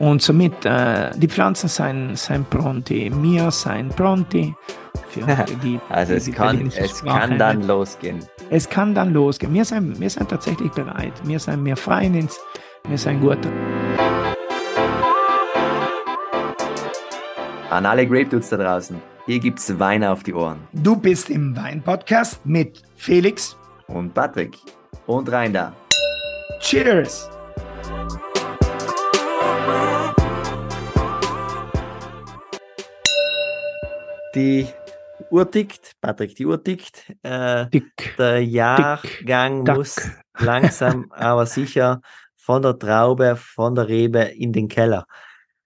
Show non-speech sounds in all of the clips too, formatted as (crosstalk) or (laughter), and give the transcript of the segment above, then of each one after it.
Und somit, äh, die Pflanzen sind, sind pronti, mir sind pronti. Für (laughs) die, also es, kann, es kann dann losgehen. Es kann dann losgehen. Wir sind, wir sind tatsächlich bereit. Wir sind mehr ins, wir sind gut. An alle Grape Dudes da draußen, hier gibt's Wein auf die Ohren. Du bist im Wein-Podcast mit Felix und Patrick und rein da. Cheers! Die Uhr tickt, Patrick, die Uhr tickt. Äh, Dick, der Jahrgang Dick, muss langsam, aber sicher von der Traube, von der Rebe in den Keller.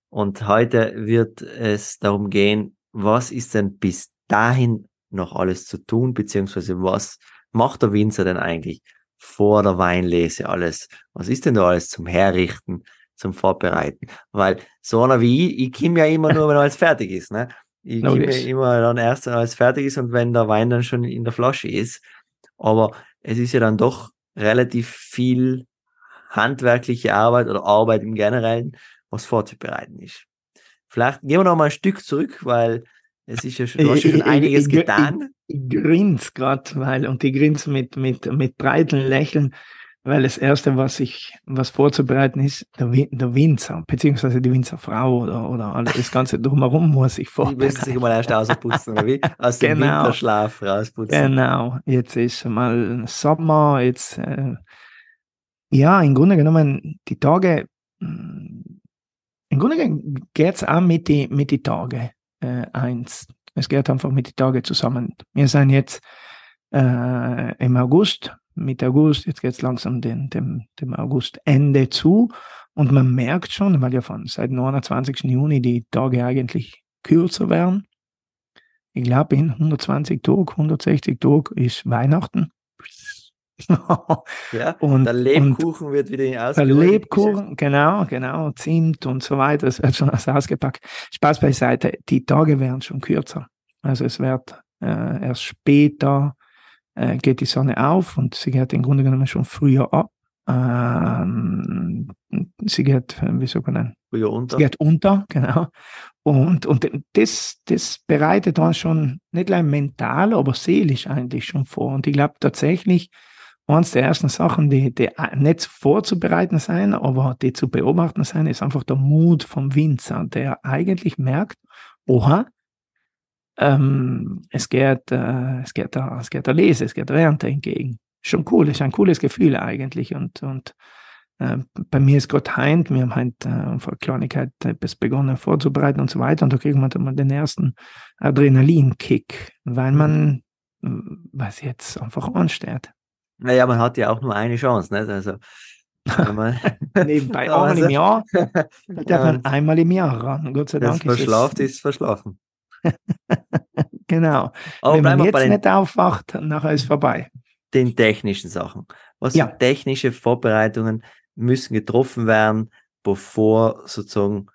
Und heute wird es darum gehen, was ist denn bis dahin noch alles zu tun, beziehungsweise was macht der Winzer denn eigentlich vor der Weinlese alles? Was ist denn da alles zum Herrichten, zum Vorbereiten? Weil so einer wie ich, ich komme ja immer nur, wenn alles fertig ist. Ne? Ich no, gebe immer dann erst, wenn alles fertig ist und wenn der Wein dann schon in der Flasche ist. Aber es ist ja dann doch relativ viel handwerkliche Arbeit oder Arbeit im Generellen, was vorzubereiten ist. Vielleicht gehen wir noch mal ein Stück zurück, weil es ist ja schon, hast schon einiges ich, ich, getan. Ich, ich grins gerade, weil, und ich grins mit, mit, mit breiten Lächeln, weil das erste, was ich, was vorzubereiten ist, der, der Winzer, beziehungsweise die Winzerfrau oder, oder das ganze drumherum muss ich vorbereiten. Die müssen sich mal erst ausputzen, oder wie? Aus dem genau. Winterschlaf rausputzen. Genau. Jetzt ist mal Sommer, jetzt, äh, ja, im Grunde genommen, die Tage, mm, im Grunde genommen geht es auch mit den mit die Tagen äh, eins. Es geht einfach mit den Tagen zusammen. Wir sind jetzt äh, im August, Mitte August, jetzt geht es langsam den, dem, dem Augustende zu. Und man merkt schon, weil ja von seit 29. Juni die Tage eigentlich kürzer werden. Ich glaube, in 120 Tagen, 160 Tagen ist Weihnachten. ja, (laughs) und der Lebkuchen und wird wieder ausgepackt. Der Lebkuchen, genau, genau, Zimt und so weiter, es wird schon ausgepackt. Spaß beiseite, die Tage werden schon kürzer. Also es wird äh, erst später äh, geht die Sonne auf und sie geht im Grunde genommen schon früher ab. Ähm, sie geht, wie soll man nennen? Früher unter. Sie geht unter, genau. Und, und das, das bereitet uns schon nicht nur mental, aber seelisch eigentlich schon vor. Und ich glaube tatsächlich, eines der ersten Sachen, die, die nicht vorzubereiten sein, aber die zu beobachten sein, ist einfach der Mut vom Winzer, der eigentlich merkt, oha, ähm, es geht, äh, es geht der, es geht der Lese, es geht der Ernte entgegen. Schon cool, ist ein cooles Gefühl eigentlich und, und äh, bei mir ist gerade heint, wir haben halt äh, vor Kleinigkeit etwas begonnen vorzubereiten und so weiter und da kriegt man dann mal den ersten Adrenalinkick, weil man, was jetzt einfach ansteht. Naja, man hat ja auch nur eine Chance, nicht? Also, (laughs) Nebenbei (laughs) einmal im Jahr, da darf man einmal im Jahr ran. Gott sei Dank. Verschlaft ist, ist verschlafen. (laughs) genau. Aber Wenn man jetzt nicht aufwacht, nachher ist vorbei. Den technischen Sachen. Was ja. technische Vorbereitungen müssen getroffen werden, bevor sozusagen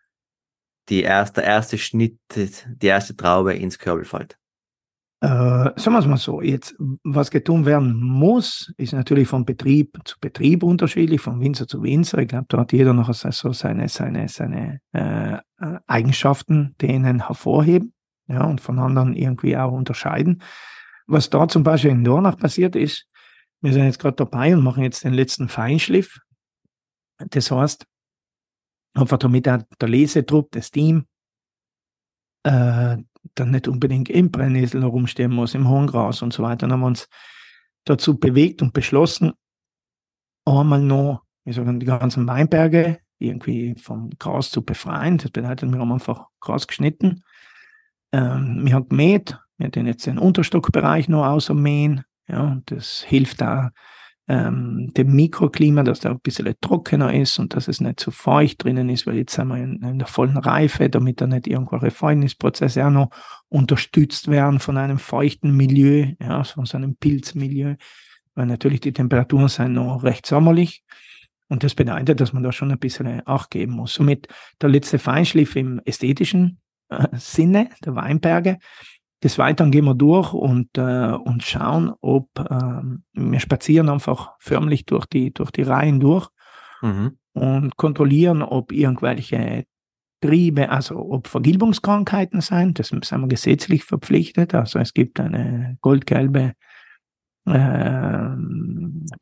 die erste, der erste Schnitt, die erste Traube ins Körbel fällt? Äh, sagen wir es mal so, jetzt, was getan werden muss, ist natürlich von Betrieb zu Betrieb unterschiedlich, von Winzer zu Winzer. Ich glaube, da hat jeder noch so seine, seine, seine äh, Eigenschaften, denen hervorheben ja, und von anderen irgendwie auch unterscheiden. Was da zum Beispiel in Dornach passiert ist, wir sind jetzt gerade dabei und machen jetzt den letzten Feinschliff. Das heißt, einfach damit der Lesetrupp, das Team, äh, dann nicht unbedingt im Brennnessel herumstehen muss, im Horngras und so weiter. Dann haben wir uns dazu bewegt und beschlossen, einmal noch, wir sagen, die ganzen Weinberge irgendwie vom Gras zu befreien. Das bedeutet, wir haben einfach Gras geschnitten. Ähm, wir haben gemäht, wir haben jetzt den Unterstockbereich noch außermähen. Ja, das hilft da ähm, dem Mikroklima, dass der ein bisschen trockener ist und dass es nicht zu feucht drinnen ist, weil jetzt sind wir in, in der vollen Reife, damit da nicht irgendwelche Fäulnisprozesse auch noch unterstützt werden von einem feuchten Milieu, ja, von so einem Pilzmilieu, weil natürlich die Temperaturen sind noch recht sommerlich. Und das bedeutet, dass man da schon ein bisschen Acht geben muss. Somit der letzte Feinschliff im ästhetischen äh, Sinne der Weinberge des Weiteren gehen wir durch und, äh, und schauen, ob äh, wir spazieren einfach förmlich durch die, durch die Reihen durch. Mhm. und kontrollieren, ob irgendwelche Triebe, also ob Vergilbungskrankheiten sind. Das sind wir gesetzlich verpflichtet. Also es gibt eine goldgelbe äh,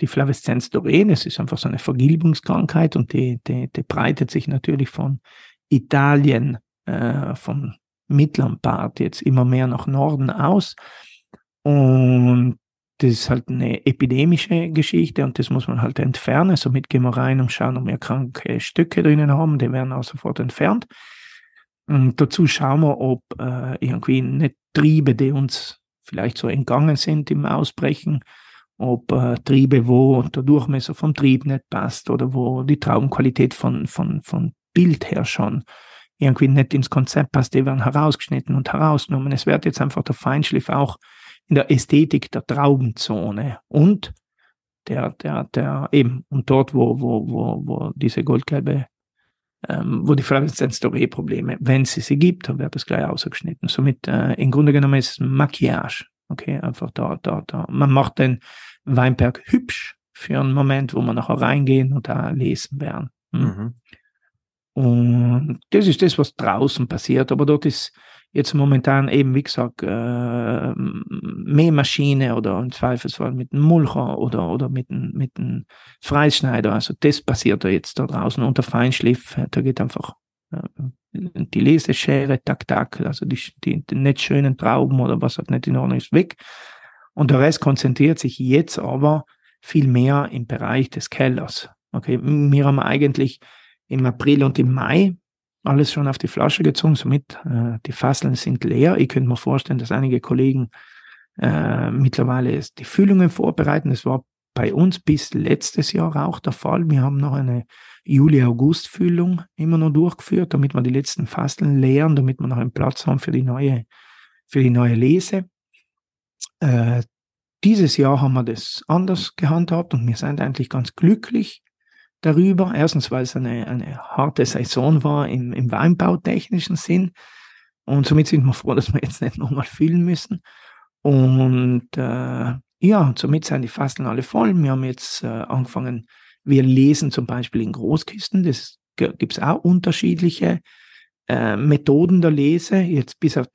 die Flavescenz doré, das ist einfach so eine Vergilbungskrankheit und die, die, die breitet sich natürlich von Italien, äh, vom mittleren Part jetzt immer mehr nach Norden aus. Und das ist halt eine epidemische Geschichte und das muss man halt entfernen. Somit gehen wir rein und schauen, ob wir kranke Stücke drinnen haben. Die werden auch sofort entfernt. Und dazu schauen wir, ob äh, irgendwie nicht Triebe, die uns vielleicht so entgangen sind im Ausbrechen, ob äh, Triebe, wo der Durchmesser vom Trieb nicht passt oder wo die Traubenqualität von, von, von Bild her schon irgendwie nicht ins Konzept passt, die werden herausgeschnitten und herausgenommen. Es wird jetzt einfach der Feinschliff auch in der Ästhetik der Traubenzone und der, der, der eben, und dort, wo, wo, wo, wo diese goldgelbe, ähm, wo die Flavescenz-Probleme, wenn sie sie gibt, dann wird das gleich ausgeschnitten. Somit, äh, im Grunde genommen ist es Maquillage. Okay, einfach da, da, da. Man macht den Weinberg hübsch für einen Moment, wo man nachher reingehen und da lesen werden. Hm? Mhm. Und das ist das, was draußen passiert. Aber dort ist jetzt momentan eben, wie gesagt, äh, Mähmaschine oder im Zweifelsfall mit einem Mulcher oder, oder mit einem, mit einem Freischneider. Also das passiert da jetzt da draußen. Und der Feinschliff, da geht einfach äh, die Leseschere, tak, tak, also die, die, die nicht schönen Trauben oder was halt nicht in Ordnung ist, weg. Und der Rest konzentriert sich jetzt aber viel mehr im Bereich des Kellers. Okay, wir haben eigentlich im April und im Mai alles schon auf die Flasche gezogen, somit äh, die Fasseln sind leer. Ich könnte mir vorstellen, dass einige Kollegen äh, mittlerweile die Füllungen vorbereiten. Das war bei uns bis letztes Jahr auch der Fall. Wir haben noch eine Juli-August-Füllung immer noch durchgeführt, damit wir die letzten Fasseln leeren, damit wir noch einen Platz haben für die neue, für die neue Lese. Äh, dieses Jahr haben wir das anders gehandhabt und wir sind eigentlich ganz glücklich, darüber. Erstens, weil es eine, eine harte Saison war im, im weinbautechnischen Sinn. Und somit sind wir froh, dass wir jetzt nicht nochmal füllen müssen. Und äh, ja, somit sind die Fasteln alle voll. Wir haben jetzt äh, angefangen, wir lesen zum Beispiel in Großkisten. Das gibt es auch unterschiedliche äh, Methoden der Lese. Jetzt bis auf,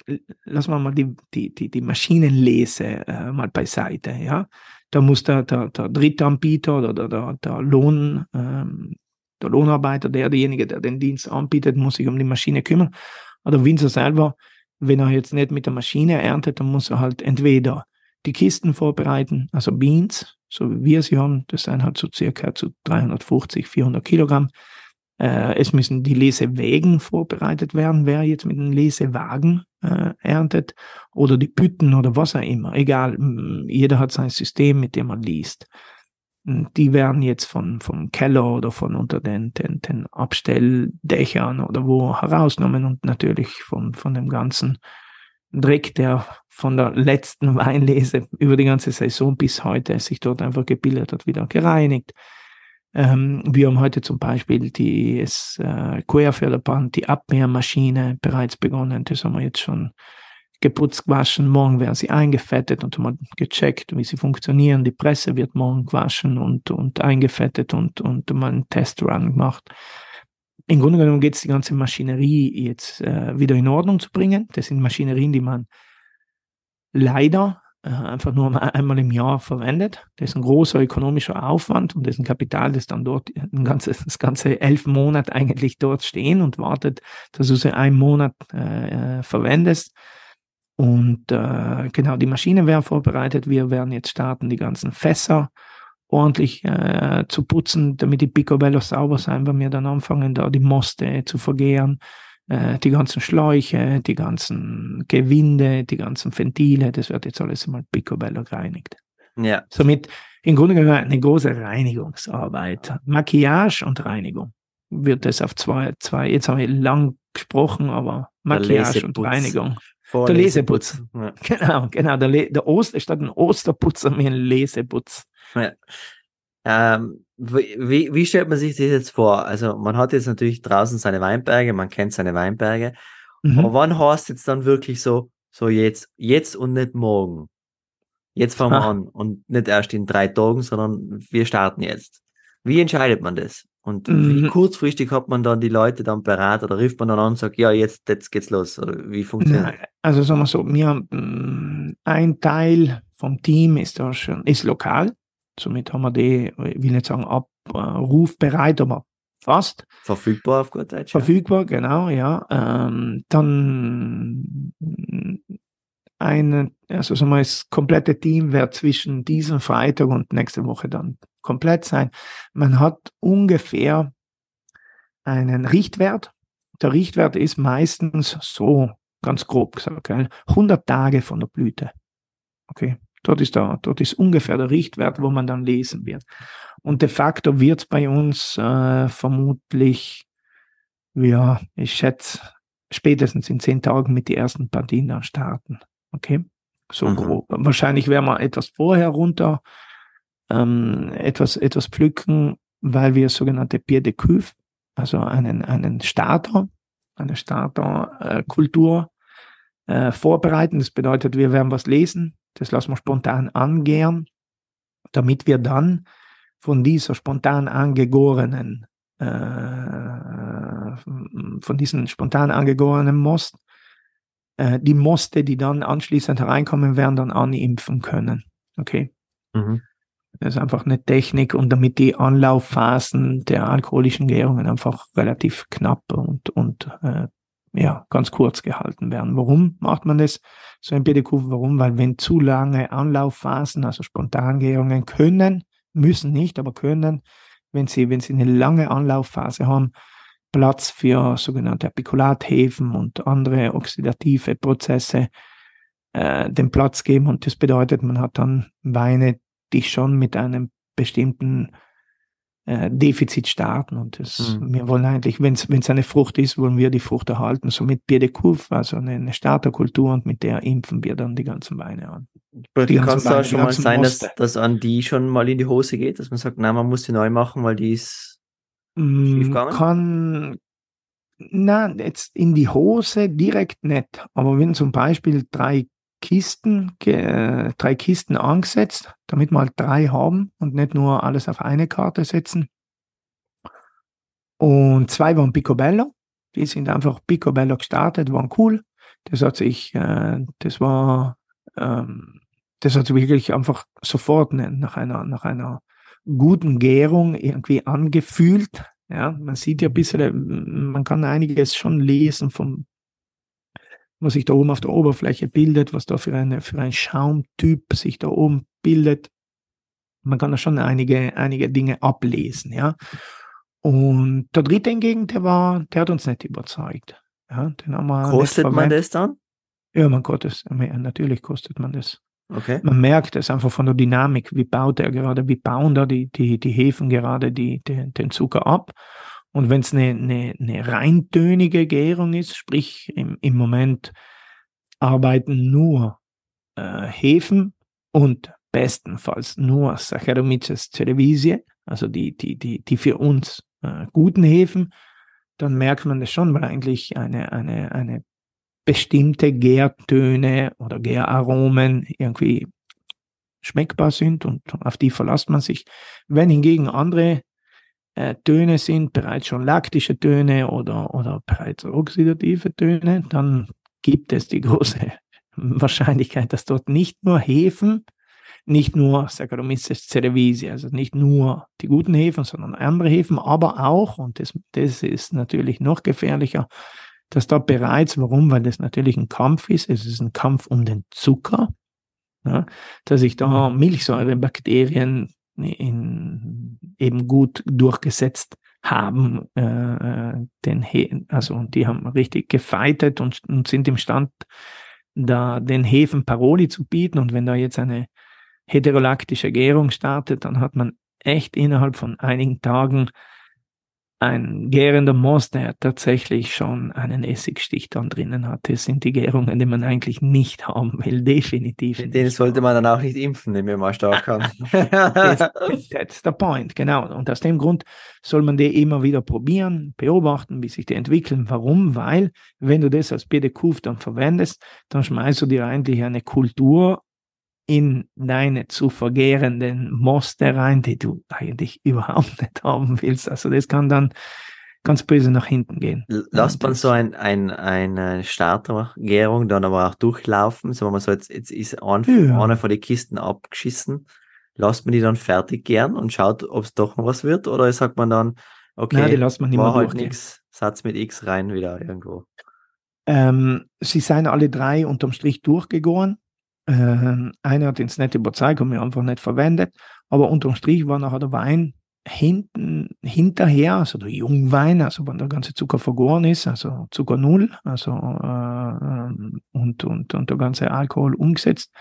lassen wir mal die, die, die, die Maschinenlese äh, mal beiseite. Ja? Da muss der, der, der Drittanbieter oder der, der, der Lohn, ähm, der Lohnarbeiter, der, derjenige, der den Dienst anbietet, muss sich um die Maschine kümmern. Oder Winzer selber, wenn er jetzt nicht mit der Maschine erntet, dann muss er halt entweder die Kisten vorbereiten, also Beans, so wie wir sie haben, das sind halt so circa zu 350, 400 Kilogramm. Äh, es müssen die Lesewägen vorbereitet werden, wer jetzt mit einem Lesewagen äh, erntet oder die Bütten oder was auch immer. Egal, jeder hat sein System, mit dem man liest. Die werden jetzt von, vom Keller oder von unter den, den, den Abstelldächern oder wo herausgenommen und natürlich von, von dem ganzen Dreck, der von der letzten (laughs) Weinlese über die ganze Saison bis heute sich dort einfach gebildet hat, wieder gereinigt. Ähm, wir haben heute zum Beispiel die äh, Querförderband, die Abmehrmaschine bereits begonnen. Das haben wir jetzt schon geputzt, gewaschen. Morgen werden sie eingefettet und haben gecheckt, wie sie funktionieren. Die Presse wird morgen gewaschen und, und eingefettet und, und mal einen Testrun gemacht. Im Grunde genommen geht es die ganze Maschinerie jetzt äh, wieder in Ordnung zu bringen. Das sind Maschinerien, die man leider einfach nur einmal im Jahr verwendet. Das ist ein großer ökonomischer Aufwand und das ist ein Kapital, das dann dort ein ganzes, das ganze elf Monate eigentlich dort stehen und wartet, dass du sie einen Monat äh, verwendest. Und äh, genau, die Maschinen werden vorbereitet. Wir werden jetzt starten, die ganzen Fässer ordentlich äh, zu putzen, damit die Picobello sauber sein, wenn wir dann anfangen, da die Moste zu vergehren äh, die ganzen Schläuche, die ganzen Gewinde, die ganzen Ventile, das wird jetzt alles mal picobello gereinigt. Ja. Somit im Grunde genommen eine große Reinigungsarbeit. Maquillage und Reinigung wird das auf zwei, zwei, jetzt haben wir lang gesprochen, aber Maquillage und Reinigung. Vor der Leseputz. Ja. (laughs) Genau, genau. Der, Le der Oster, statt ein Osterputz haben wir einen Leseputz. Ja. Ähm, wie, wie stellt man sich das jetzt vor? Also man hat jetzt natürlich draußen seine Weinberge, man kennt seine Weinberge. Mhm. Aber wann hast du jetzt dann wirklich so, so jetzt, jetzt und nicht morgen? Jetzt fangen wir an und nicht erst in drei Tagen, sondern wir starten jetzt. Wie entscheidet man das? Und wie mhm. kurzfristig hat man dann die Leute dann beraten oder ruft man dann an und sagt, ja, jetzt, jetzt geht's los? Oder wie funktioniert das? Also sagen wir so, wir haben mm, ein Teil vom Team ist da schon, ist lokal. Somit haben wir die, ich will nicht sagen abrufbereit, aber fast. Verfügbar auf gut Deutsch. Verfügbar, ja. genau, ja. Ähm, dann eine, also sagen wir, das komplette Team wird zwischen diesem Freitag und nächste Woche dann komplett sein. Man hat ungefähr einen Richtwert. Der Richtwert ist meistens so, ganz grob gesagt, 100 Tage von der Blüte. Okay, dort ist, der, dort ist ungefähr der Richtwert, wo man dann lesen wird. Und de facto wird bei uns äh, vermutlich, ja, ich schätze, spätestens in zehn Tagen mit den ersten Partien dann starten. Okay, so mhm. grob. Wahrscheinlich werden wir etwas vorher runter ähm, etwas, etwas pflücken, weil wir sogenannte Pied de Cuve, also einen, einen Starter, eine Starterkultur äh, äh, vorbereiten. Das bedeutet, wir werden was lesen, das lassen wir spontan angehen, damit wir dann von dieser spontan angegorenen, äh, von diesen spontan angegorenen Most, äh, die Moste, die dann anschließend hereinkommen werden, dann animpfen können. Okay. Mhm. Das ist einfach eine Technik und damit die Anlaufphasen der alkoholischen Gärungen einfach relativ knapp und, und äh, ja, ganz kurz gehalten werden. Warum macht man das? So ein PDQ, warum? Weil wenn zu lange Anlaufphasen, also Spontangärungen können, müssen nicht, aber können, wenn sie, wenn sie eine lange Anlaufphase haben, Platz für sogenannte Apikulathäfen und andere oxidative Prozesse äh, den Platz geben. Und das bedeutet, man hat dann Weine, die schon mit einem bestimmten äh, Defizit starten. Und das, mhm. wir wollen eigentlich, wenn es eine Frucht ist, wollen wir die Frucht erhalten. So mit Bier de Couf, also eine, eine Starterkultur und mit der impfen wir dann die ganzen Weine an. Die kann es da schon mal sein, dass das an die schon mal in die Hose geht, dass man sagt, nein, man muss sie neu machen, weil die ist mm, schief gegangen? Kann, na, jetzt in die Hose direkt nicht. Aber wenn zum Beispiel drei Kisten, äh, drei Kisten angesetzt, damit wir halt drei haben und nicht nur alles auf eine Karte setzen. Und zwei waren Picobello. Die sind einfach Picobello gestartet, waren cool. Das hat sich, äh, das war, ähm, das hat sich wirklich einfach sofort ne, nach einer, nach einer guten Gärung irgendwie angefühlt. Ja, man sieht ja ein bisschen, man kann einiges schon lesen vom, was sich da oben auf der Oberfläche bildet, was da für, eine, für ein Schaumtyp sich da oben bildet. Man kann da schon einige, einige Dinge ablesen, ja. Und der dritte hingegen, der war, der hat uns nicht überzeugt. Ja, den haben wir kostet man das dann? Ja, man Gottes, natürlich kostet man das. Okay. Man merkt es einfach von der Dynamik, wie baut er gerade, wie bauen da die, die, die Hefen gerade die, die, den Zucker ab. Und wenn es eine, eine, eine reintönige Gärung ist, sprich im, im Moment arbeiten nur äh, Hefen und bestenfalls nur Saccharomyces cerevisiae, also die, die, die, die für uns äh, guten Hefen, dann merkt man das schon, weil eigentlich eine, eine, eine bestimmte Gärtöne oder Gäraromen irgendwie schmeckbar sind und auf die verlässt man sich. Wenn hingegen andere äh, Töne sind, bereits schon laktische Töne oder, oder bereits oxidative Töne, dann gibt es die große (laughs) Wahrscheinlichkeit, dass dort nicht nur Hefen, nicht nur Saccharomyces cerevisiae, also nicht nur die guten Hefen, sondern andere Hefen, aber auch, und das, das ist natürlich noch gefährlicher, dass dort bereits, warum? Weil das natürlich ein Kampf ist, es ist ein Kampf um den Zucker, ja, dass sich da mhm. Milchsäurebakterien in, eben gut durchgesetzt haben, äh, den He also die haben richtig gefeitet und, und sind imstand, da den Hefen Paroli zu bieten. Und wenn da jetzt eine heterolaktische Gärung startet, dann hat man echt innerhalb von einigen Tagen ein gärender Most, der tatsächlich schon einen Essigstich dann drinnen hat. Das sind die Gärungen, die man eigentlich nicht haben will, (laughs) definitiv. Den nicht sollte man dann auch nicht impfen, den wir mal stark haben. (laughs) that's the point, genau. Und aus dem Grund soll man die immer wieder probieren, beobachten, wie sich die entwickeln. Warum? Weil, wenn du das als BDQ dann verwendest, dann schmeißt du dir eigentlich eine Kultur in deine zu vergärenden Moste rein, die du eigentlich (laughs) überhaupt nicht haben willst. Also das kann dann ganz böse nach hinten gehen. Lasst man so ein, ein, eine Startergärung dann aber auch durchlaufen, so wenn man so jetzt, jetzt ist ein, ja. eine von den Kisten abgeschissen, lasst man die dann fertig gern und schaut, ob es doch noch was wird oder sagt man dann, okay, Nein, die lässt man war halt nichts, Satz mit X rein wieder irgendwo. Ähm, sie seien alle drei unterm Strich durchgegoren. Ähm, einer hat uns nicht überzeugt, haben wir einfach nicht verwendet. Aber unterm Strich war nachher der Wein hinten, hinterher, also der Jungwein, also wenn der ganze Zucker vergoren ist, also Zucker null, also äh, und, und, und der ganze Alkohol umgesetzt,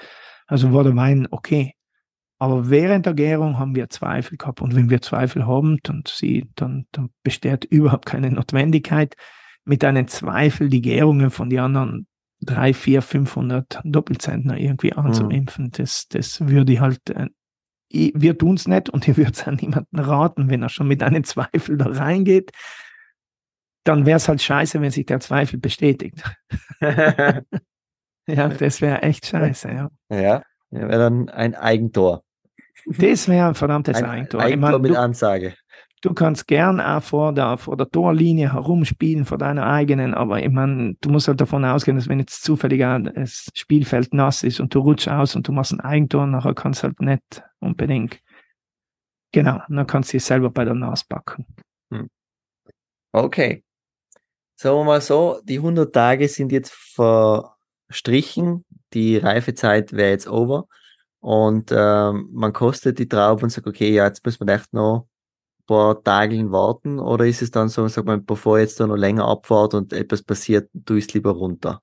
also war der Wein okay. Aber während der Gärung haben wir Zweifel gehabt. Und wenn wir Zweifel haben, dann, sie, dann, dann besteht überhaupt keine Notwendigkeit, mit einem Zweifel die Gärungen von den anderen drei, vier, 500 Doppelzentner irgendwie anzuimpfen. Mhm. Das, das würde ich halt äh, wir tun es nicht und ich würde es an niemanden raten, wenn er schon mit einem Zweifel da reingeht, dann wäre es halt scheiße, wenn sich der Zweifel bestätigt. (laughs) (laughs) ja, das wäre echt scheiße, ja. Ja, wäre dann ein Eigentor. Das wäre ein verdammtes ein Eigentor. Eigentor meine, mit du, Ansage. Du kannst gern auch vor der, vor der Torlinie herumspielen, vor deiner eigenen, aber ich meine, du musst halt davon ausgehen, dass wenn jetzt zufällig das Spielfeld nass ist und du rutschst aus und du machst ein Eigentor, nachher kannst du halt nicht unbedingt. Genau, dann kannst du dich selber bei der Nase packen. Hm. Okay. Sagen wir mal so, die 100 Tage sind jetzt verstrichen, die Reifezeit wäre jetzt over und ähm, man kostet die Traube und sagt, okay, ja, jetzt müssen wir echt noch paar Tagen warten oder ist es dann so, sag mal, bevor jetzt da noch länger abfahrt und etwas passiert, du ist lieber runter?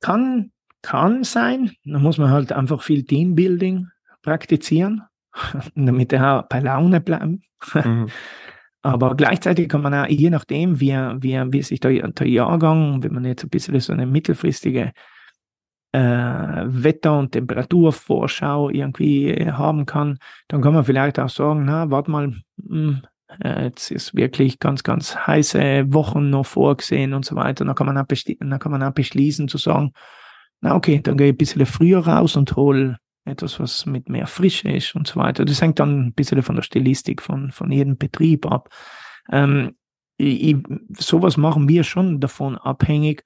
Kann, kann sein. Da muss man halt einfach viel Teambuilding praktizieren, (laughs) damit er bei Laune bleibt. Mhm. (laughs) Aber gleichzeitig kann man auch, je nachdem, wie, wie, wie sich der, der Jahrgang, wenn man jetzt ein bisschen so eine mittelfristige äh, Wetter- und Temperaturvorschau irgendwie haben kann, dann kann man vielleicht auch sagen, na, warte mal, mh, hm, äh, jetzt ist wirklich ganz, ganz heiße Wochen noch vorgesehen und so weiter. Dann kann man auch, dann kann man auch beschließen zu sagen, na okay, dann gehe ich ein bisschen früher raus und hole etwas, was mit mehr Frische ist und so weiter. Das hängt dann ein bisschen von der Stilistik von, von jedem Betrieb ab. Ähm, ich, sowas machen wir schon davon abhängig,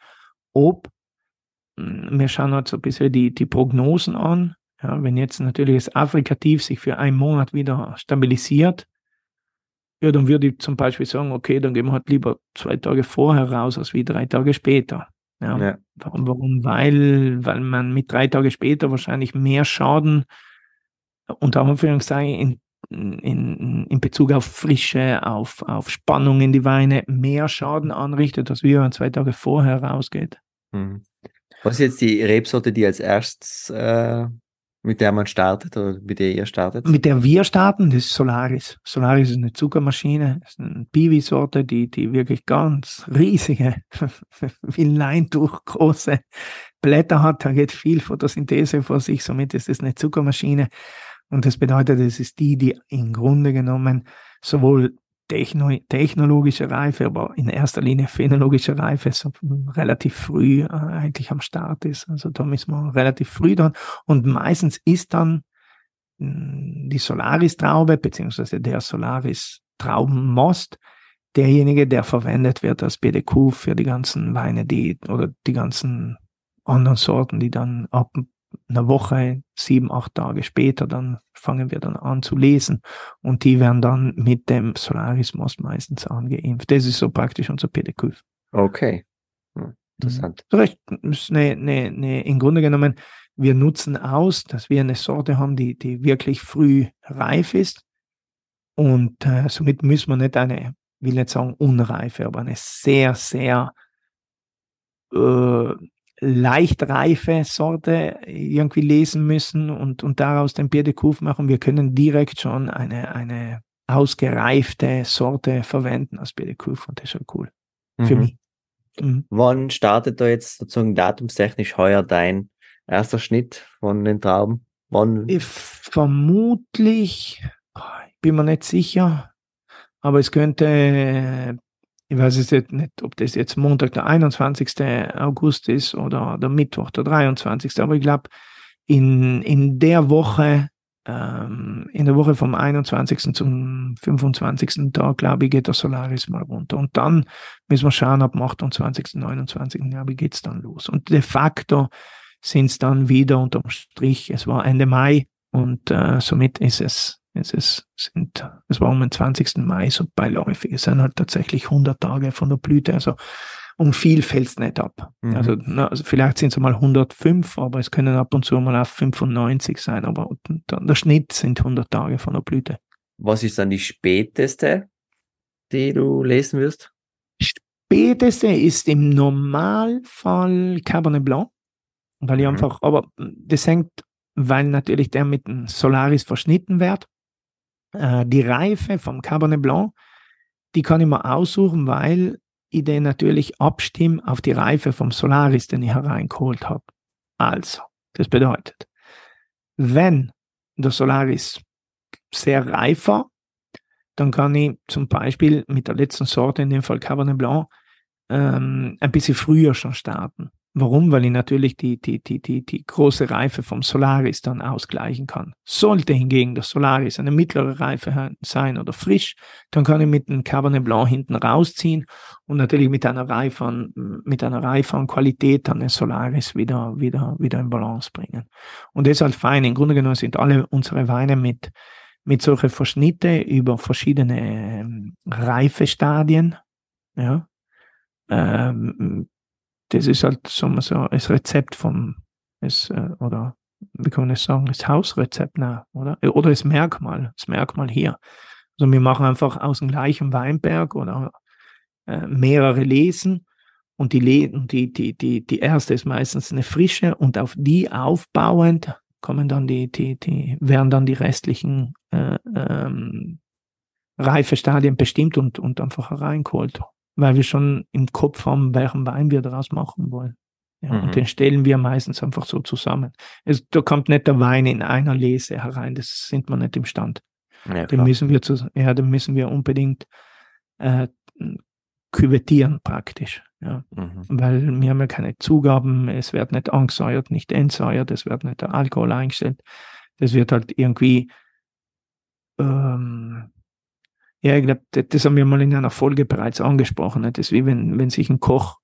ob wir schauen uns ein bisschen die, die Prognosen an. Ja, wenn jetzt natürlich das Afrikativ sich für einen Monat wieder stabilisiert, ja, dann würde ich zum Beispiel sagen, okay, dann gehen wir halt lieber zwei Tage vorher raus, als wie drei Tage später. Ja, ja. Warum, warum? Weil, weil man mit drei Tage später wahrscheinlich mehr Schaden, unter Anführungszeichen, in, in, in Bezug auf Frische, auf, auf Spannung in die Weine, mehr Schaden anrichtet, als wie man zwei Tage vorher rausgeht. Mhm. Was ist jetzt die Rebsorte, die als erstes, äh, mit der man startet oder mit der ihr startet? Mit der wir starten, das ist Solaris. Solaris ist eine Zuckermaschine, ist eine Piwi-Sorte, die, die wirklich ganz riesige, (laughs) wie Leintuch große Blätter hat. Da geht viel Photosynthese vor sich, somit ist es eine Zuckermaschine. Und das bedeutet, es ist die, die im Grunde genommen sowohl Techno technologische Reife, aber in erster Linie phänologische Reife so relativ früh äh, eigentlich am Start ist. Also da müssen wir relativ früh dann. Und meistens ist dann hm, die Solaris-Traube beziehungsweise der Solaris-Traubenmost derjenige, der verwendet wird als BDQ für die ganzen Weine, die oder die ganzen anderen Sorten, die dann ab einer Woche, sieben, acht Tage später, dann fangen wir dann an zu lesen und die werden dann mit dem Solarismus meistens angeimpft. Das ist so praktisch unser PDQ. Okay. Hm, interessant. Das ist eine, eine, eine, im Grunde genommen, wir nutzen aus, dass wir eine Sorte haben, die, die wirklich früh reif ist und äh, somit müssen wir nicht eine, will nicht sagen unreife, aber eine sehr, sehr äh, leicht reife Sorte irgendwie lesen müssen und, und daraus den Bier de Couve machen. Wir können direkt schon eine, eine ausgereifte Sorte verwenden als Bier de Couve und das ist schon cool. Mhm. Für mich. Mhm. Wann startet da jetzt sozusagen datumstechnisch heuer dein erster Schnitt von den Trauben? Wann? Ich vermutlich, ich bin mir nicht sicher, aber es könnte ich weiß jetzt nicht, ob das jetzt Montag, der 21. August ist oder der Mittwoch, der 23. Aber ich glaube, in, in der Woche, ähm, in der Woche vom 21. zum 25. Tag, glaube ich, geht der Solaris mal runter. Und dann müssen wir schauen, ab dem 28., 29. glaube ich, geht es dann los. Und de facto sind es dann wieder unterm Strich, es war Ende Mai und äh, somit ist es, ist es, sind, es war um den 20. Mai so beiläufig. Es sind halt tatsächlich 100 Tage von der Blüte. Also um viel fällt es nicht ab. Mhm. Also, na, also vielleicht sind es mal 105, aber es können ab und zu mal auf 95 sein. Aber der Schnitt sind 100 Tage von der Blüte. Was ist dann die späteste, die du lesen wirst? Späteste ist im Normalfall Cabernet Blanc, weil ich mhm. einfach, aber das hängt, weil natürlich der mit dem Solaris verschnitten wird. Äh, die Reife vom Cabernet Blanc, die kann ich mir aussuchen, weil ich den natürlich abstimme auf die Reife vom Solaris, den ich hereingeholt habe. Also, das bedeutet, wenn der Solaris sehr reif war, dann kann ich zum Beispiel mit der letzten Sorte, in dem Fall Cabernet Blanc, ähm, ein bisschen früher schon starten. Warum? Weil ich natürlich die, die, die, die, die große Reife vom Solaris dann ausgleichen kann. Sollte hingegen der Solaris eine mittlere Reife sein oder frisch, dann kann ich mit dem Cabernet Blanc hinten rausziehen und natürlich mit einer Reife an, mit einer Reife an Qualität dann den Solaris wieder, wieder, wieder in Balance bringen. Und das ist halt fein. Im Grunde genommen sind alle unsere Weine mit, mit solchen Verschnitte über verschiedene ähm, Reifestadien, ja, ähm, das ist halt so, so das Rezept vom, das, äh, oder wie kann man das sagen, das Hausrezept, na, oder? Oder das Merkmal, das Merkmal hier. Also wir machen einfach aus dem gleichen Weinberg oder äh, mehrere Lesen und die, Le die, die, die, die erste ist meistens eine frische und auf die aufbauend kommen dann die, die, die, werden dann die restlichen äh, ähm, Reifestadien bestimmt und, und einfach hereingeholt weil wir schon im Kopf haben, welchen Wein wir daraus machen wollen. Ja, mhm. Und den stellen wir meistens einfach so zusammen. Es, da kommt nicht der Wein in einer Lese herein, das sind wir nicht imstand. Ja, den müssen wir zu, ja, den müssen wir unbedingt äh, küvettieren praktisch. Ja. Mhm. Weil wir haben ja keine Zugaben, es wird nicht angesäuert, nicht entsäuert, es wird nicht der Alkohol eingestellt. Das wird halt irgendwie ähm, ja, ich glaube, das haben wir mal in einer Folge bereits angesprochen. Das ist wie wenn, wenn sich ein Koch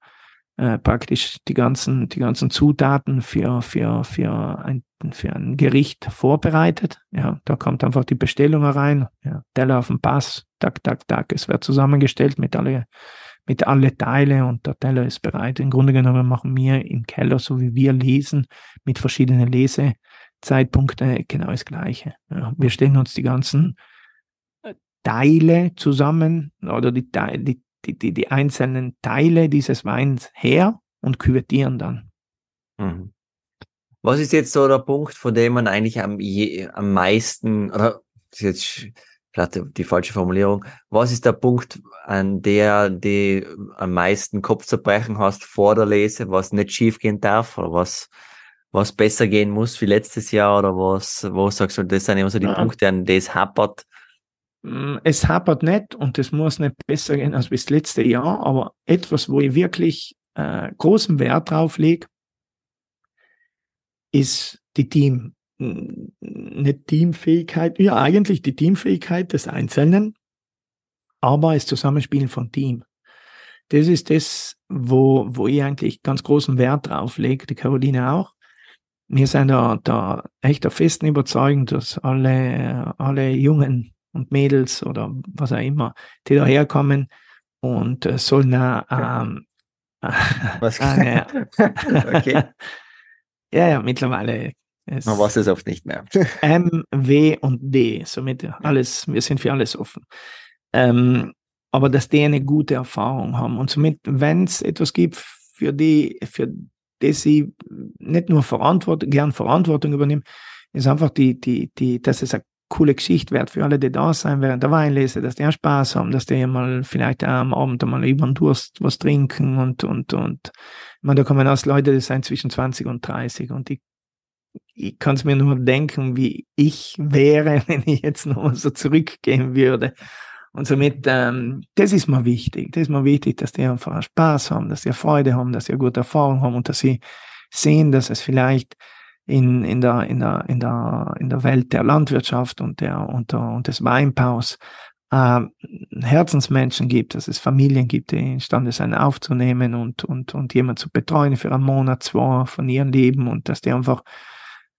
äh, praktisch die ganzen, die ganzen Zutaten für, für, für, ein, für ein Gericht vorbereitet. Ja, da kommt einfach die Bestellung herein, ja, Teller auf dem Pass, tak, tak, tak. Es wird zusammengestellt mit alle, mit alle Teile und der Teller ist bereit. Im Grunde genommen machen wir im Keller, so wie wir lesen, mit verschiedenen Lesezeitpunkten genau das Gleiche. Ja, wir stellen uns die ganzen Teile zusammen oder die, die, die, die einzelnen Teile dieses Weins her und küvettieren dann. Mhm. Was ist jetzt so der Punkt, von dem man eigentlich am, je, am meisten, oder das ist jetzt vielleicht die falsche Formulierung, was ist der Punkt, an der du am meisten Kopfzerbrechen hast vor der Lese, was nicht schief gehen darf oder was, was besser gehen muss wie letztes Jahr oder was, wo sagst du, das sind immer so die ja. Punkte, an denen es hapert, es hapert nicht und es muss nicht besser gehen als das letzte Jahr, aber etwas, wo ich wirklich äh, großen Wert drauf lege, ist die Team, nicht Teamfähigkeit, ja eigentlich die Teamfähigkeit des Einzelnen, aber das Zusammenspielen von Team. Das ist das, wo, wo ich eigentlich ganz großen Wert drauf lege, die Caroline auch. Wir sind da, da echt der festen Überzeugung, dass alle, alle jungen und Mädels oder was auch immer, die daherkommen und äh, sollen ähm, was? (laughs) Ja. (laughs) okay. (laughs) ja, ja, mittlerweile. Ist Man weiß es oft nicht mehr. M, W und D, somit alles, wir sind für alles offen. Ähm, aber dass die eine gute Erfahrung haben und somit, wenn es etwas gibt, für die, für das sie nicht nur Verantwortung, gern Verantwortung übernehmen, ist einfach die, die, die, dass es eine coole Geschichte wird für alle, die da sein während der Weinlese, dass die auch Spaß haben, dass die mal vielleicht am Abend mal über den Durst was trinken und, und, und. Ich meine, da kommen aus Leute, die sind zwischen 20 und 30 und ich, ich kann es mir nur denken, wie ich wäre, (laughs) wenn ich jetzt noch so zurückgehen würde. Und somit, ähm, das ist mir wichtig. Das ist mir wichtig, dass die einfach Spaß haben, dass sie Freude haben, dass sie eine gute Erfahrung haben und dass sie sehen, dass es vielleicht in, in, der, in, der, in, der, in der Welt der Landwirtschaft und, der, und, der, und des Weinbaus äh, Herzensmenschen gibt, dass es Familien gibt, die imstande sind aufzunehmen und, und, und jemand zu betreuen für einen Monat, zwei von ihrem Leben und dass die einfach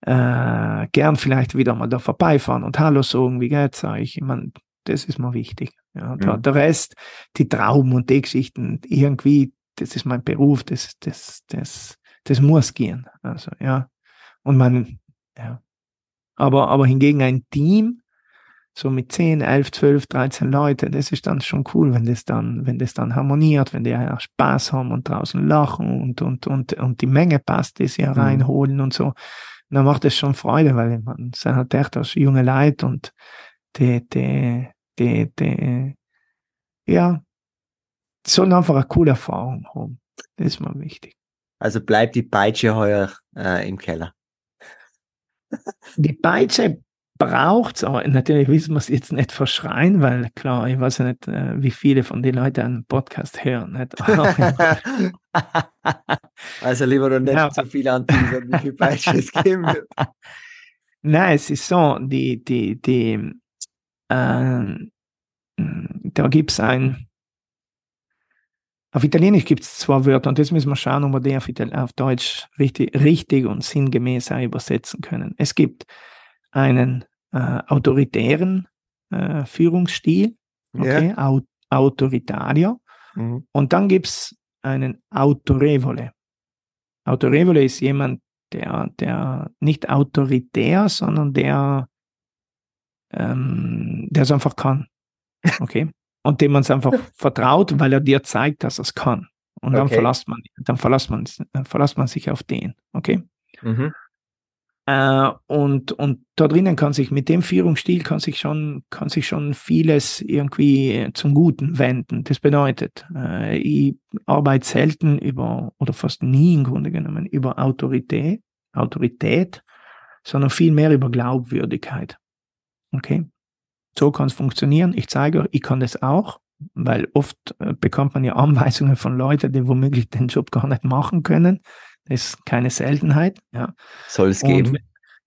äh, gern vielleicht wieder mal da vorbeifahren und Hallo sagen, wie geht's euch? Ich meine, das ist mir wichtig. Ja, ja. Der Rest, die Trauben und die Geschichten, irgendwie, das ist mein Beruf, das, das, das, das muss gehen. Also, ja. Und man, ja. Aber, aber hingegen ein Team, so mit 10, 11, 12, 13 Leute, das ist dann schon cool, wenn das dann, wenn das dann harmoniert, wenn die ja Spaß haben und draußen lachen und, und, und, und die Menge passt, die sie mhm. reinholen und so. dann macht es schon Freude, weil man sind halt echt als junge Leute und die, die, die, die, ja, sollen einfach eine coole Erfahrung haben. Das ist mir wichtig. Also bleibt die Peitsche heuer äh, im Keller. Die Peitsche braucht es, aber natürlich wissen wir es jetzt nicht verschreien, weil klar, ich weiß ja nicht, äh, wie viele von den Leuten einen Podcast hören. (laughs) Also lieber noch nicht ja. zu viel anteasern, wie viel Peitsche es geben wird. (laughs) Nein, es ist so, die, die, die, äh, da gibt es ein, auf Italienisch gibt es zwei Wörter und das müssen wir schauen, ob wir die auf, auf Deutsch richtig, richtig und sinngemäß übersetzen können. Es gibt einen äh, autoritären äh, Führungsstil, okay, yeah. Au Autoritario, mhm. und dann gibt es einen Autorevole. Autorevole ist jemand, der, der nicht autoritär, sondern der, ähm, der es einfach kann. Okay und dem man es einfach (laughs) vertraut, weil er dir zeigt, dass er es kann. Und dann okay. verlässt man, dann verlässt man, dann verlässt man sich auf den. Okay. Mhm. Äh, und, und da drinnen kann sich mit dem Führungsstil kann sich schon, kann sich schon vieles irgendwie zum Guten wenden. Das bedeutet, äh, ich arbeite selten über, oder fast nie im Grunde genommen, über Autorität, Autorität, sondern viel mehr über Glaubwürdigkeit. Okay so kann es funktionieren. Ich zeige euch, ich kann das auch, weil oft äh, bekommt man ja Anweisungen von Leuten, die womöglich den Job gar nicht machen können. Das ist keine Seltenheit. Ja. Soll es geben. Und,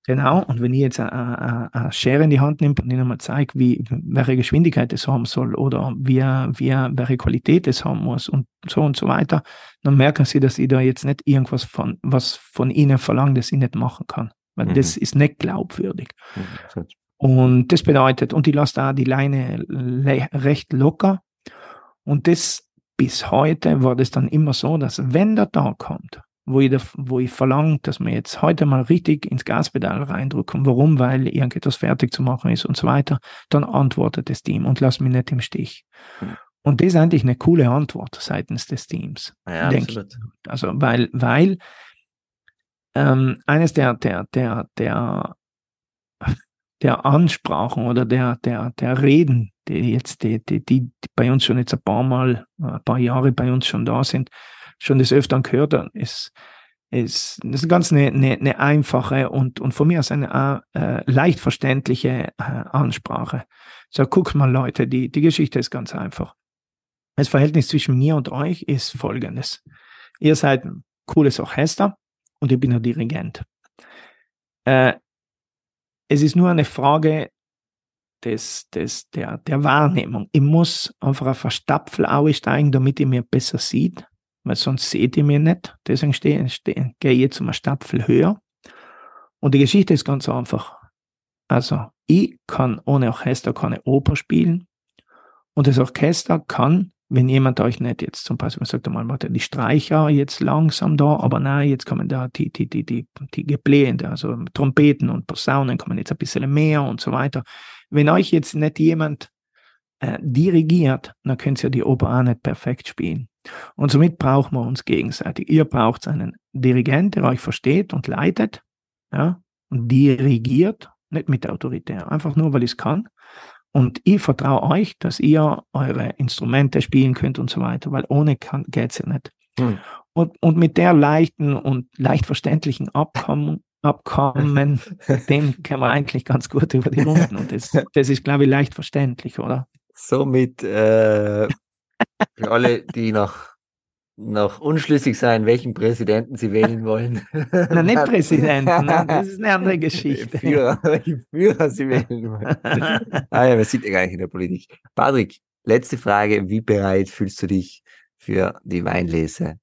genau. Und wenn ich jetzt eine Schere in die Hand nehme und ihnen mal zeige, wie, welche Geschwindigkeit es haben soll oder wie, wie, welche Qualität es haben muss und so und so weiter, dann merken sie, dass ich da jetzt nicht irgendwas von, was von ihnen verlange, das ich nicht machen kann. Weil mhm. das ist nicht glaubwürdig. Mhm. Und das bedeutet, und ich lasse da die Leine recht locker. Und das bis heute war das dann immer so, dass wenn der Tag kommt, wo ich, wo ich verlange, dass wir jetzt heute mal richtig ins Gaspedal reindrücken. Warum? Weil irgendetwas fertig zu machen ist und so weiter. Dann antwortet das Team und lass mich nicht im Stich. Mhm. Und das ist eigentlich eine coole Antwort seitens des Teams. Ja, absolut. Ich. Also, weil, weil ähm, eines der, der, der, der der Ansprachen oder der, der, der Reden, die jetzt, die, die, die bei uns schon jetzt ein paar Mal, ein paar Jahre bei uns schon da sind, schon des Öfteren gehört haben, ist, ist, das ist ganz eine, eine, eine einfache und, und von mir aus eine äh, leicht verständliche äh, Ansprache. So, guck mal Leute, die, die Geschichte ist ganz einfach. Das Verhältnis zwischen mir und euch ist folgendes. Ihr seid ein cooles Orchester und ich bin der Dirigent. Äh, es ist nur eine Frage des, des, der, der Wahrnehmung. Ich muss einfach auf eine Stapfel steigen, damit ihr mir besser sieht, weil sonst seht ihr mir nicht. Deswegen stehe, stehe, gehe ich jetzt eine Stapfel höher. Und die Geschichte ist ganz einfach. Also, ich kann ohne Orchester keine Oper spielen. Und das Orchester kann wenn jemand euch nicht jetzt zum Beispiel sagt mal, die Streicher jetzt langsam da, aber nein, jetzt kommen da die, die, die, die, die Geblähende, also Trompeten und Posaunen kommen jetzt ein bisschen mehr und so weiter. Wenn euch jetzt nicht jemand äh, dirigiert, dann könnt ihr die Oper auch nicht perfekt spielen. Und somit brauchen wir uns gegenseitig. Ihr braucht einen Dirigent, der euch versteht und leitet, ja, und dirigiert, nicht mit Autorität, einfach nur, weil ich es kann. Und ich vertraue euch, dass ihr eure Instrumente spielen könnt und so weiter, weil ohne geht es ja nicht. Hm. Und, und mit der leichten und leicht verständlichen Abkommen, Abkommen, (laughs) dem können wir eigentlich ganz gut über die Runden. Und das, das ist, glaube ich, leicht verständlich, oder? Somit äh, für alle, die noch noch unschlüssig sein, welchen Präsidenten Sie wählen (laughs) wollen. Na, nicht (laughs) Präsidenten, ne? das ist eine andere Geschichte. Führer, welchen Führer Sie wählen wollen. (laughs) ah ja, wir sind ja gar nicht in der Politik. Patrick, letzte Frage. Wie bereit fühlst du dich für die Weinlese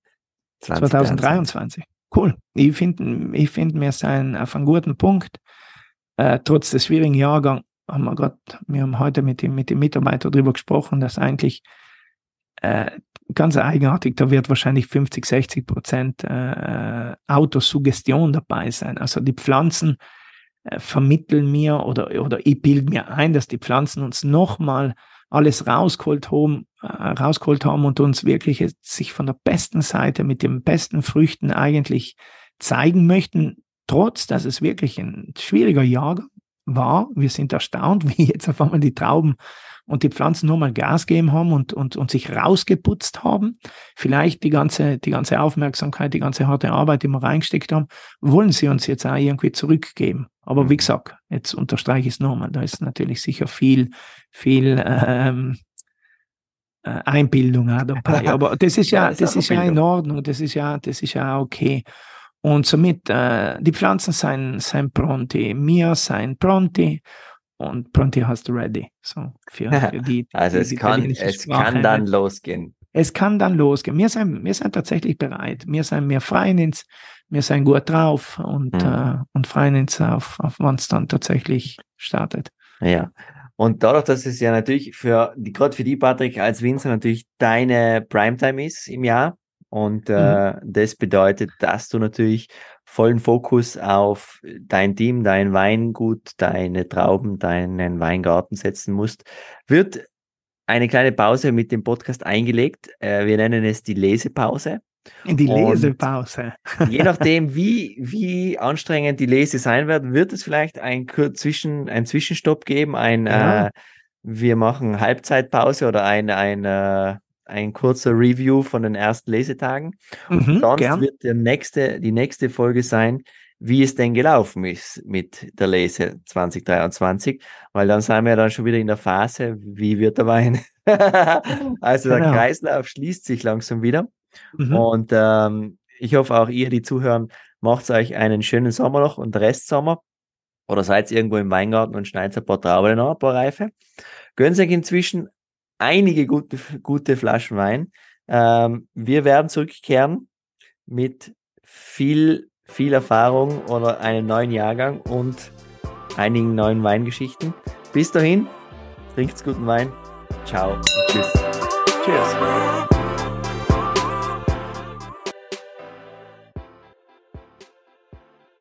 2023? Cool. Ich finde, ich find, wir sind auf einem guten Punkt. Äh, trotz des schwierigen Jahrgangs haben wir gerade, wir haben heute mit dem, mit dem Mitarbeiter darüber gesprochen, dass eigentlich äh, ganz eigenartig, da wird wahrscheinlich 50, 60 Prozent äh, Autosuggestion dabei sein. Also die Pflanzen äh, vermitteln mir oder, oder ich bilde mir ein, dass die Pflanzen uns nochmal alles rausgeholt haben, äh, rausgeholt haben und uns wirklich sich von der besten Seite mit den besten Früchten eigentlich zeigen möchten, trotz dass es wirklich ein schwieriger Jahr war. Wir sind erstaunt, (laughs) wie jetzt auf einmal die Trauben und die Pflanzen nur mal Gas gegeben haben und, und, und sich rausgeputzt haben. Vielleicht die ganze, die ganze Aufmerksamkeit, die ganze harte Arbeit, die wir reingesteckt haben, wollen sie uns jetzt auch irgendwie zurückgeben. Aber wie mhm. gesagt, jetzt unterstreiche ich es nochmal, da ist natürlich sicher viel, viel ähm, äh, Einbildung auch dabei. (laughs) Aber das ist ja, ja das ist ja in Ordnung, das ist ja, das ist ja okay. Und somit, äh, die Pflanzen sind, sind pronti, mir sind pronti und Pronti hast du ready. So für, (laughs) für die, also die, es, die kann, es kann dann losgehen. Es kann dann losgehen. Wir sind, wir sind tatsächlich bereit. Wir sind, wir freuen uns, wir sind gut drauf und, mhm. äh, und freuen uns auf, auf wann es dann tatsächlich startet. Ja. Und dadurch, dass es ja natürlich für, gerade für die, Patrick, als Winzer natürlich deine Primetime ist im Jahr, und äh, mhm. das bedeutet, dass du natürlich vollen Fokus auf dein Team, dein Weingut, deine Trauben, deinen Weingarten setzen musst, wird eine kleine Pause mit dem Podcast eingelegt. Äh, wir nennen es die Lesepause. In die Lesepause. je (laughs) nachdem, wie, wie anstrengend die Lese sein wird, wird es vielleicht ein, Zwischen, ein Zwischenstopp geben, ein ja. äh, wir machen Halbzeitpause oder ein, ein äh, ein kurzer Review von den ersten Lesetagen. Mhm, sonst gern. wird der nächste, die nächste Folge sein, wie es denn gelaufen ist mit der Lese 2023, weil dann sind wir dann schon wieder in der Phase, wie wird der Wein? (laughs) also der genau. Kreislauf schließt sich langsam wieder. Mhm. Und ähm, ich hoffe auch ihr, die zuhören, macht euch einen schönen Sommer noch und Restsommer. Oder seid irgendwo im Weingarten und schneidet ein paar Trauben ein paar Reife. Gönnt euch inzwischen einige gute, gute Flaschen Wein. Ähm, wir werden zurückkehren mit viel, viel Erfahrung oder einem neuen Jahrgang und einigen neuen Weingeschichten. Bis dahin, trinkt's guten Wein. Ciao tschüss. Cheers.